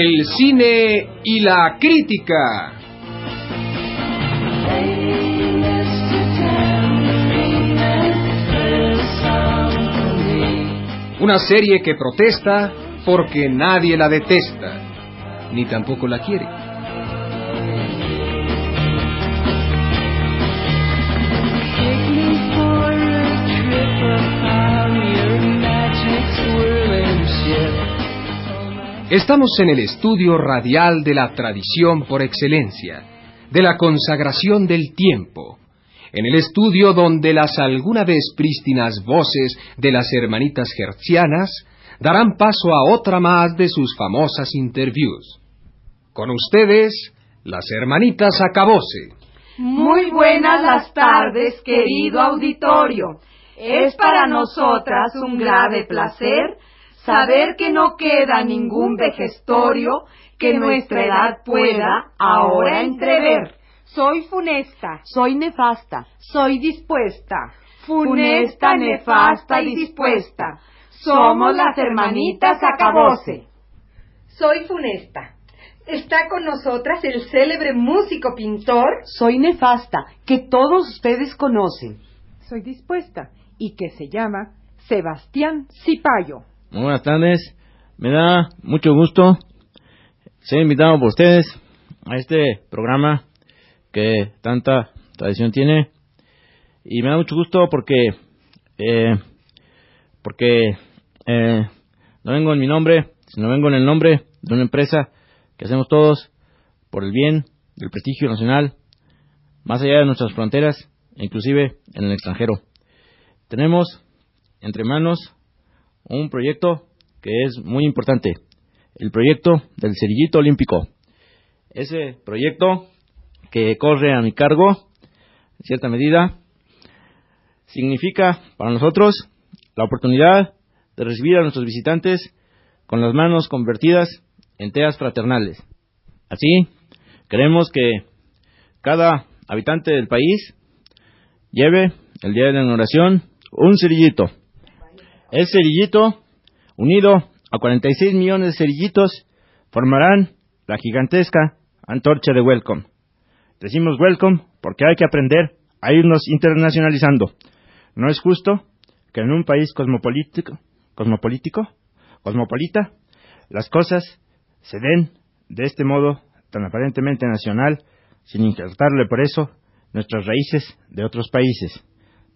El cine y la crítica. Una serie que protesta porque nadie la detesta, ni tampoco la quiere. Estamos en el estudio radial de la tradición por excelencia, de la consagración del tiempo, en el estudio donde las alguna vez prístinas voces de las hermanitas gercianas darán paso a otra más de sus famosas interviews. Con ustedes, las hermanitas Acabose. Muy buenas las tardes, querido auditorio. Es para nosotras un grave placer saber que no queda ningún vejestorio que nuestra edad pueda ahora entrever. Soy funesta. Soy nefasta. Soy dispuesta. Funesta, nefasta y dispuesta. Somos las hermanitas Acabose. Soy funesta. Está con nosotras el célebre músico pintor. Soy nefasta, que todos ustedes conocen. Soy dispuesta y que se llama Sebastián Cipayo. Muy buenas tardes. Me da mucho gusto ser invitado por ustedes a este programa que tanta tradición tiene. Y me da mucho gusto porque, eh, porque eh, no vengo en mi nombre, sino vengo en el nombre de una empresa que hacemos todos por el bien del prestigio nacional, más allá de nuestras fronteras, inclusive en el extranjero. Tenemos entre manos un proyecto que es muy importante, el proyecto del cerillito olímpico. Ese proyecto que corre a mi cargo, en cierta medida, significa para nosotros la oportunidad de recibir a nuestros visitantes con las manos convertidas en teas fraternales. Así, queremos que cada habitante del país lleve el día de la inauguración un cerillito ese cerillito, unido a 46 millones de cerillitos, formarán la gigantesca antorcha de Welcome. Decimos Welcome porque hay que aprender a irnos internacionalizando. No es justo que en un país cosmopolítico, cosmopolítico, cosmopolita, las cosas se den de este modo tan aparentemente nacional, sin injertarle por eso nuestras raíces de otros países.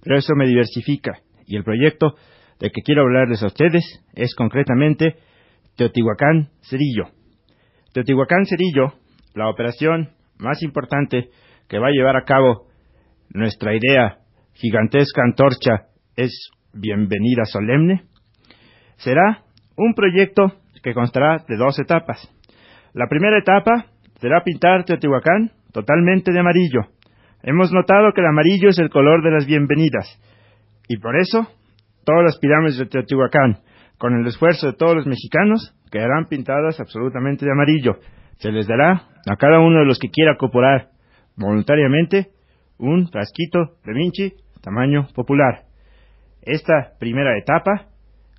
Pero eso me diversifica y el proyecto de que quiero hablarles a ustedes es concretamente Teotihuacán Cerillo. Teotihuacán Cerillo, la operación más importante que va a llevar a cabo nuestra idea gigantesca antorcha es bienvenida solemne, será un proyecto que constará de dos etapas. La primera etapa será pintar Teotihuacán totalmente de amarillo. Hemos notado que el amarillo es el color de las bienvenidas y por eso todas las pirámides de Teotihuacán, con el esfuerzo de todos los mexicanos, quedarán pintadas absolutamente de amarillo. Se les dará a cada uno de los que quiera cooperar voluntariamente un frasquito de Vinci tamaño popular. Esta primera etapa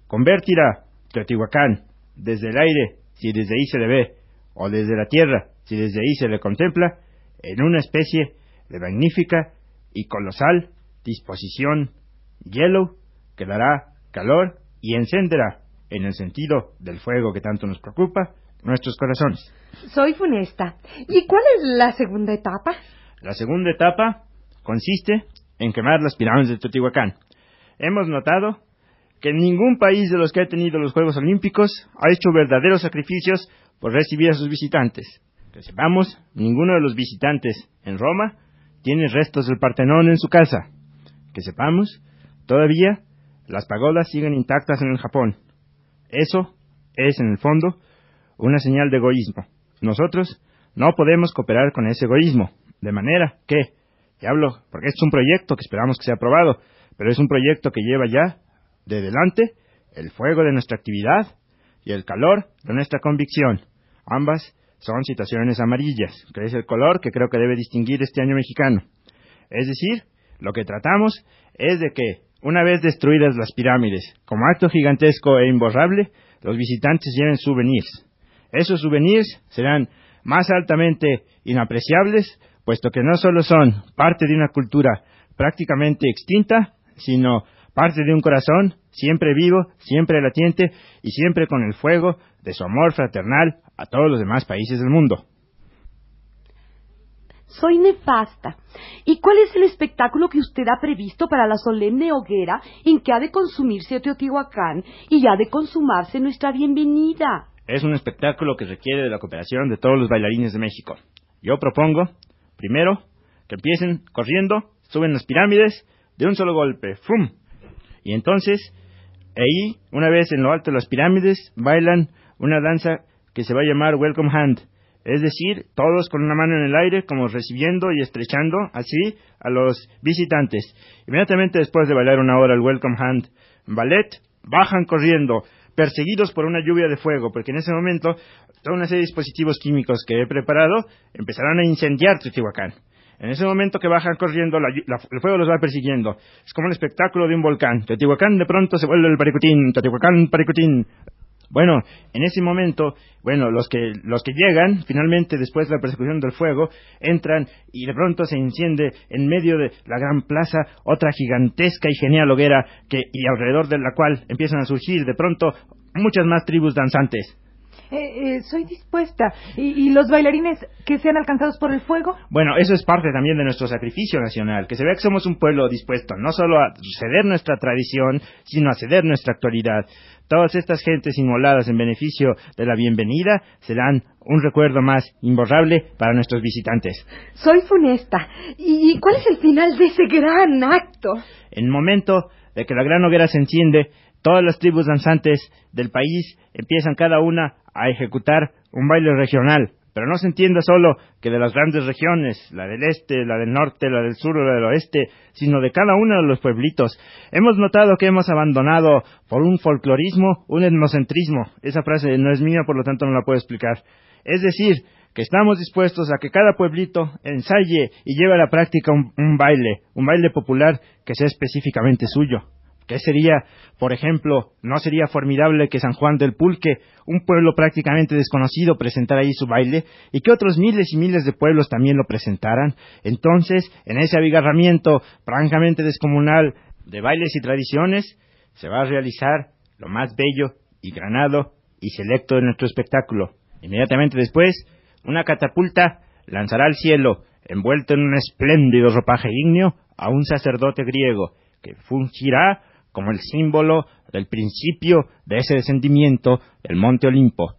convertirá Teotihuacán desde el aire, si desde ahí se le ve, o desde la tierra, si desde ahí se le contempla, en una especie de magnífica y colosal disposición yellow que dará calor y encenderá, en el sentido del fuego que tanto nos preocupa, nuestros corazones. Soy funesta. ¿Y cuál es la segunda etapa? La segunda etapa consiste en quemar las pirámides de Teotihuacán. Hemos notado que ningún país de los que ha tenido los Juegos Olímpicos ha hecho verdaderos sacrificios por recibir a sus visitantes. Que sepamos, ninguno de los visitantes en Roma tiene restos del Partenón en su casa. Que sepamos, todavía las pagodas siguen intactas en el Japón. Eso es, en el fondo, una señal de egoísmo. Nosotros no podemos cooperar con ese egoísmo. De manera que, y hablo porque es un proyecto que esperamos que sea aprobado, pero es un proyecto que lleva ya de delante el fuego de nuestra actividad y el calor de nuestra convicción. Ambas son situaciones amarillas, que es el color que creo que debe distinguir este año mexicano. Es decir, lo que tratamos es de que una vez destruidas las pirámides, como acto gigantesco e imborrable, los visitantes lleven souvenirs. Esos souvenirs serán más altamente inapreciables, puesto que no solo son parte de una cultura prácticamente extinta, sino parte de un corazón siempre vivo, siempre latiente y siempre con el fuego de su amor fraternal a todos los demás países del mundo. Soy nefasta. ¿Y cuál es el espectáculo que usted ha previsto para la solemne hoguera en que ha de consumirse Teotihuacán y ha de consumarse nuestra bienvenida? Es un espectáculo que requiere de la cooperación de todos los bailarines de México. Yo propongo, primero, que empiecen corriendo, suben las pirámides de un solo golpe, ¡fum! Y entonces, ahí, una vez en lo alto de las pirámides, bailan una danza que se va a llamar Welcome Hand, es decir, todos con una mano en el aire, como recibiendo y estrechando así a los visitantes. Inmediatamente después de bailar una hora el Welcome Hand Ballet, bajan corriendo, perseguidos por una lluvia de fuego, porque en ese momento toda una serie de dispositivos químicos que he preparado empezarán a incendiar Teotihuacán. En ese momento que bajan corriendo, el fuego los va persiguiendo. Es como el espectáculo de un volcán. Teotihuacán de pronto se vuelve el paricutín, Teotihuacán, paricutín. Bueno, en ese momento, bueno, los que, los que llegan, finalmente, después de la persecución del fuego, entran y de pronto se enciende en medio de la gran plaza otra gigantesca y genial hoguera que, y alrededor de la cual empiezan a surgir de pronto muchas más tribus danzantes. Eh, eh, soy dispuesta. ¿Y, los bailarines que sean alcanzados por el fuego? Bueno, eso es parte también de nuestro sacrificio nacional, que se vea que somos un pueblo dispuesto no solo a ceder nuestra tradición, sino a ceder nuestra actualidad. Todas estas gentes inmoladas en beneficio de la bienvenida serán un recuerdo más imborrable para nuestros visitantes. Soy funesta. ¿Y cuál es el final de ese gran acto? En el momento de que la gran hoguera se enciende, Todas las tribus danzantes del país empiezan cada una a ejecutar un baile regional, pero no se entiende solo que de las grandes regiones, la del este, la del norte, la del sur o la del oeste, sino de cada uno de los pueblitos. Hemos notado que hemos abandonado por un folclorismo un etnocentrismo. Esa frase no es mía, por lo tanto no la puedo explicar. Es decir, que estamos dispuestos a que cada pueblito ensaye y lleve a la práctica un baile, un baile popular que sea específicamente suyo. ¿Qué sería, por ejemplo, no sería formidable que San Juan del Pulque, un pueblo prácticamente desconocido, presentara ahí su baile y que otros miles y miles de pueblos también lo presentaran? Entonces, en ese abigarramiento francamente descomunal de bailes y tradiciones, se va a realizar lo más bello y granado y selecto de nuestro espectáculo. Inmediatamente después, una catapulta lanzará al cielo, envuelto en un espléndido ropaje ígneo, a un sacerdote griego, que fungirá como el símbolo del principio de ese descendimiento del monte Olimpo.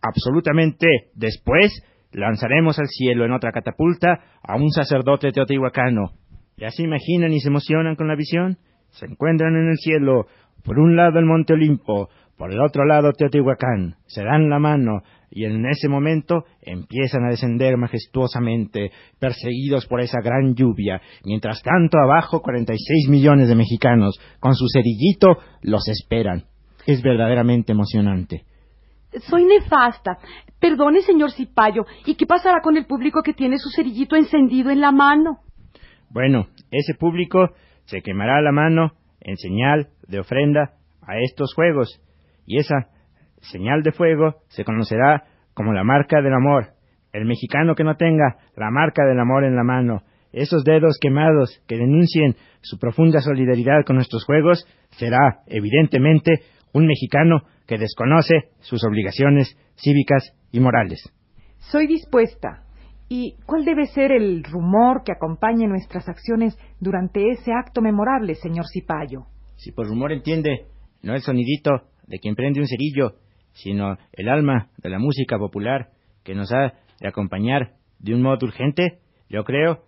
Absolutamente después lanzaremos al cielo en otra catapulta a un sacerdote teotihuacano. ¿Ya se imaginan y se emocionan con la visión? Se encuentran en el cielo, por un lado el monte Olimpo, por el otro lado Teotihuacán, se dan la mano y en ese momento empiezan a descender majestuosamente, perseguidos por esa gran lluvia. Mientras tanto, abajo, 46 millones de mexicanos, con su cerillito, los esperan. Es verdaderamente emocionante. Soy nefasta. Perdone, señor Cipayo. ¿Y qué pasará con el público que tiene su cerillito encendido en la mano? Bueno, ese público se quemará la mano en señal de ofrenda a estos juegos. Y esa señal de fuego se conocerá como la marca del amor. El mexicano que no tenga la marca del amor en la mano, esos dedos quemados que denuncien su profunda solidaridad con nuestros juegos, será, evidentemente, un mexicano que desconoce sus obligaciones cívicas y morales. Soy dispuesta. ¿Y cuál debe ser el rumor que acompañe nuestras acciones durante ese acto memorable, señor Cipayo? Si por rumor entiende, no el sonidito de quien prende un cerillo, sino el alma de la música popular que nos ha de acompañar de un modo urgente, yo creo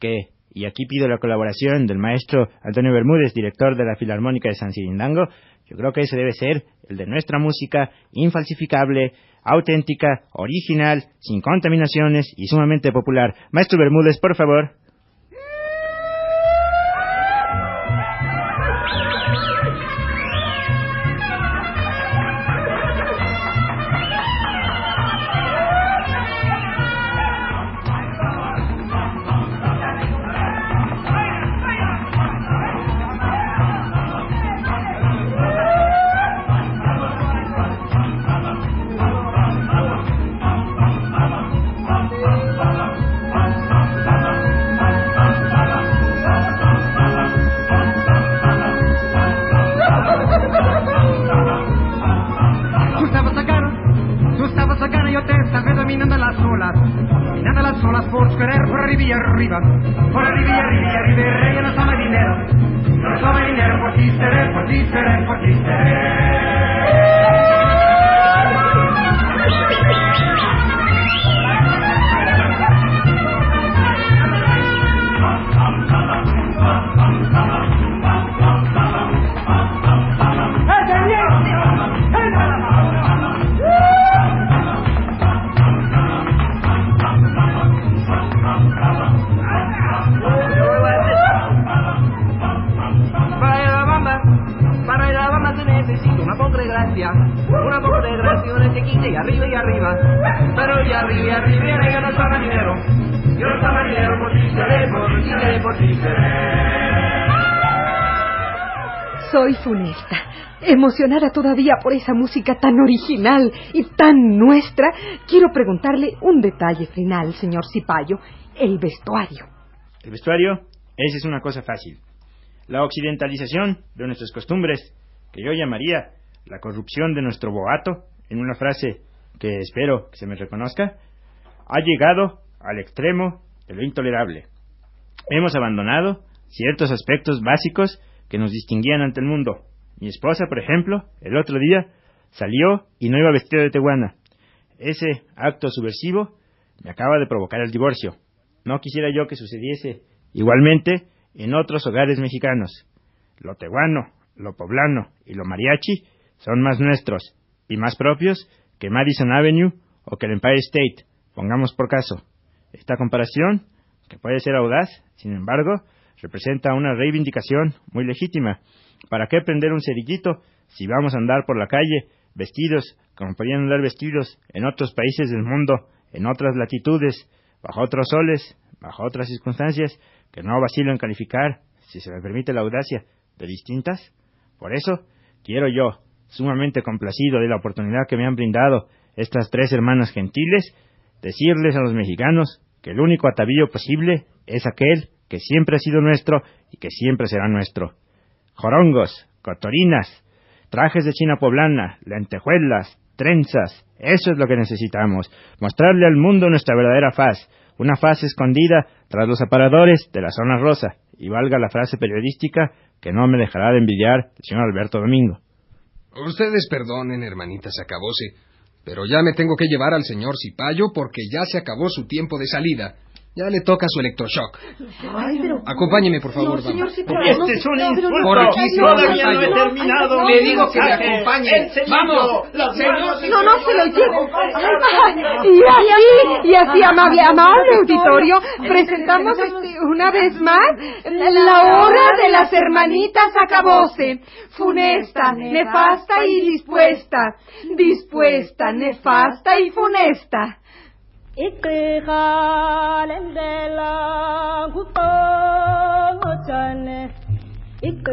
que, y aquí pido la colaboración del maestro Antonio Bermúdez, director de la Filarmónica de San Cirindango, yo creo que ese debe ser el de nuestra música infalsificable, auténtica, original, sin contaminaciones y sumamente popular. Maestro Bermúdez, por favor. Chiquita y arriba y arriba, pero y arriba y arriba, yo no soy marinero, yo no soy marinero, por ti seré, por ti seré, por ti seré. Soy funesta, emocionada todavía por esa música tan original y tan nuestra, quiero preguntarle un detalle final, señor Cipayo, el vestuario. El vestuario, esa es una cosa fácil. La occidentalización de nuestras costumbres, que yo llamaría la corrupción de nuestro boato, en una frase que espero que se me reconozca, ha llegado al extremo de lo intolerable. Hemos abandonado ciertos aspectos básicos que nos distinguían ante el mundo. Mi esposa, por ejemplo, el otro día salió y no iba vestida de teguana. Ese acto subversivo me acaba de provocar el divorcio. No quisiera yo que sucediese igualmente en otros hogares mexicanos. Lo teguano, lo poblano y lo mariachi son más nuestros y más propios que Madison Avenue o que el Empire State, pongamos por caso. Esta comparación, que puede ser audaz, sin embargo, representa una reivindicación muy legítima. ¿Para qué prender un cerillito si vamos a andar por la calle vestidos como podían andar vestidos en otros países del mundo, en otras latitudes, bajo otros soles, bajo otras circunstancias, que no vacilo en calificar, si se me permite la audacia, de distintas? Por eso, quiero yo, sumamente complacido de la oportunidad que me han brindado estas tres hermanas gentiles, decirles a los mexicanos que el único atavío posible es aquel que siempre ha sido nuestro y que siempre será nuestro. Jorongos, cotorinas, trajes de china poblana, lentejuelas, trenzas, eso es lo que necesitamos, mostrarle al mundo nuestra verdadera faz, una faz escondida tras los aparadores de la zona rosa, y valga la frase periodística que no me dejará de envidiar el señor Alberto Domingo. Ustedes perdonen, hermanita Sacabose, pero ya me tengo que llevar al señor Cipayo porque ya se acabó su tiempo de salida. Ya le toca su electroshock. Ay, pero... Acompáñeme, por favor, No, señor vamos. Este es un insulto. Por aquí, señor Todavía no he terminado. Le digo que me acompañe. Vamos. No, no se lo llevo. Y así, y así, amable, amable auditorio, presentamos este, una vez más la hora de las hermanitas acabose. Funesta, nefasta y dispuesta. Dispuesta, nefasta y funesta. کالند لا گ ڪو وچن هڪ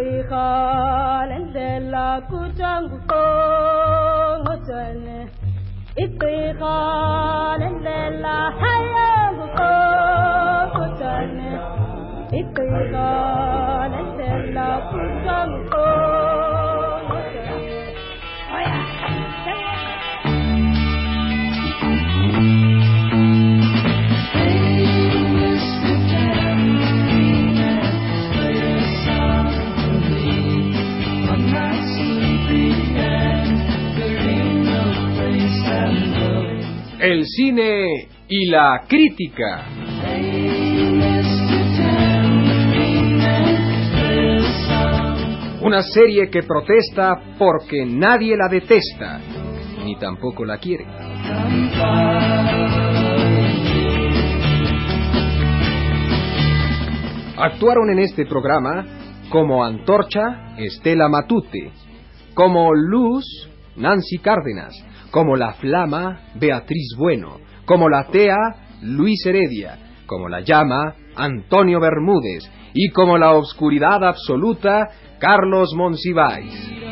لا ڪجهه ڪونه هڪ لا هيا گ ڪونه هڪ گانا ڪجهه ڪو El cine y la crítica. Una serie que protesta porque nadie la detesta, ni tampoco la quiere. Actuaron en este programa como Antorcha, Estela Matute, como Luz, Nancy Cárdenas, como La Flama, Beatriz Bueno, como La Tea, Luis Heredia, como La Llama, Antonio Bermúdez, y como La Obscuridad Absoluta, Carlos Monsiváis.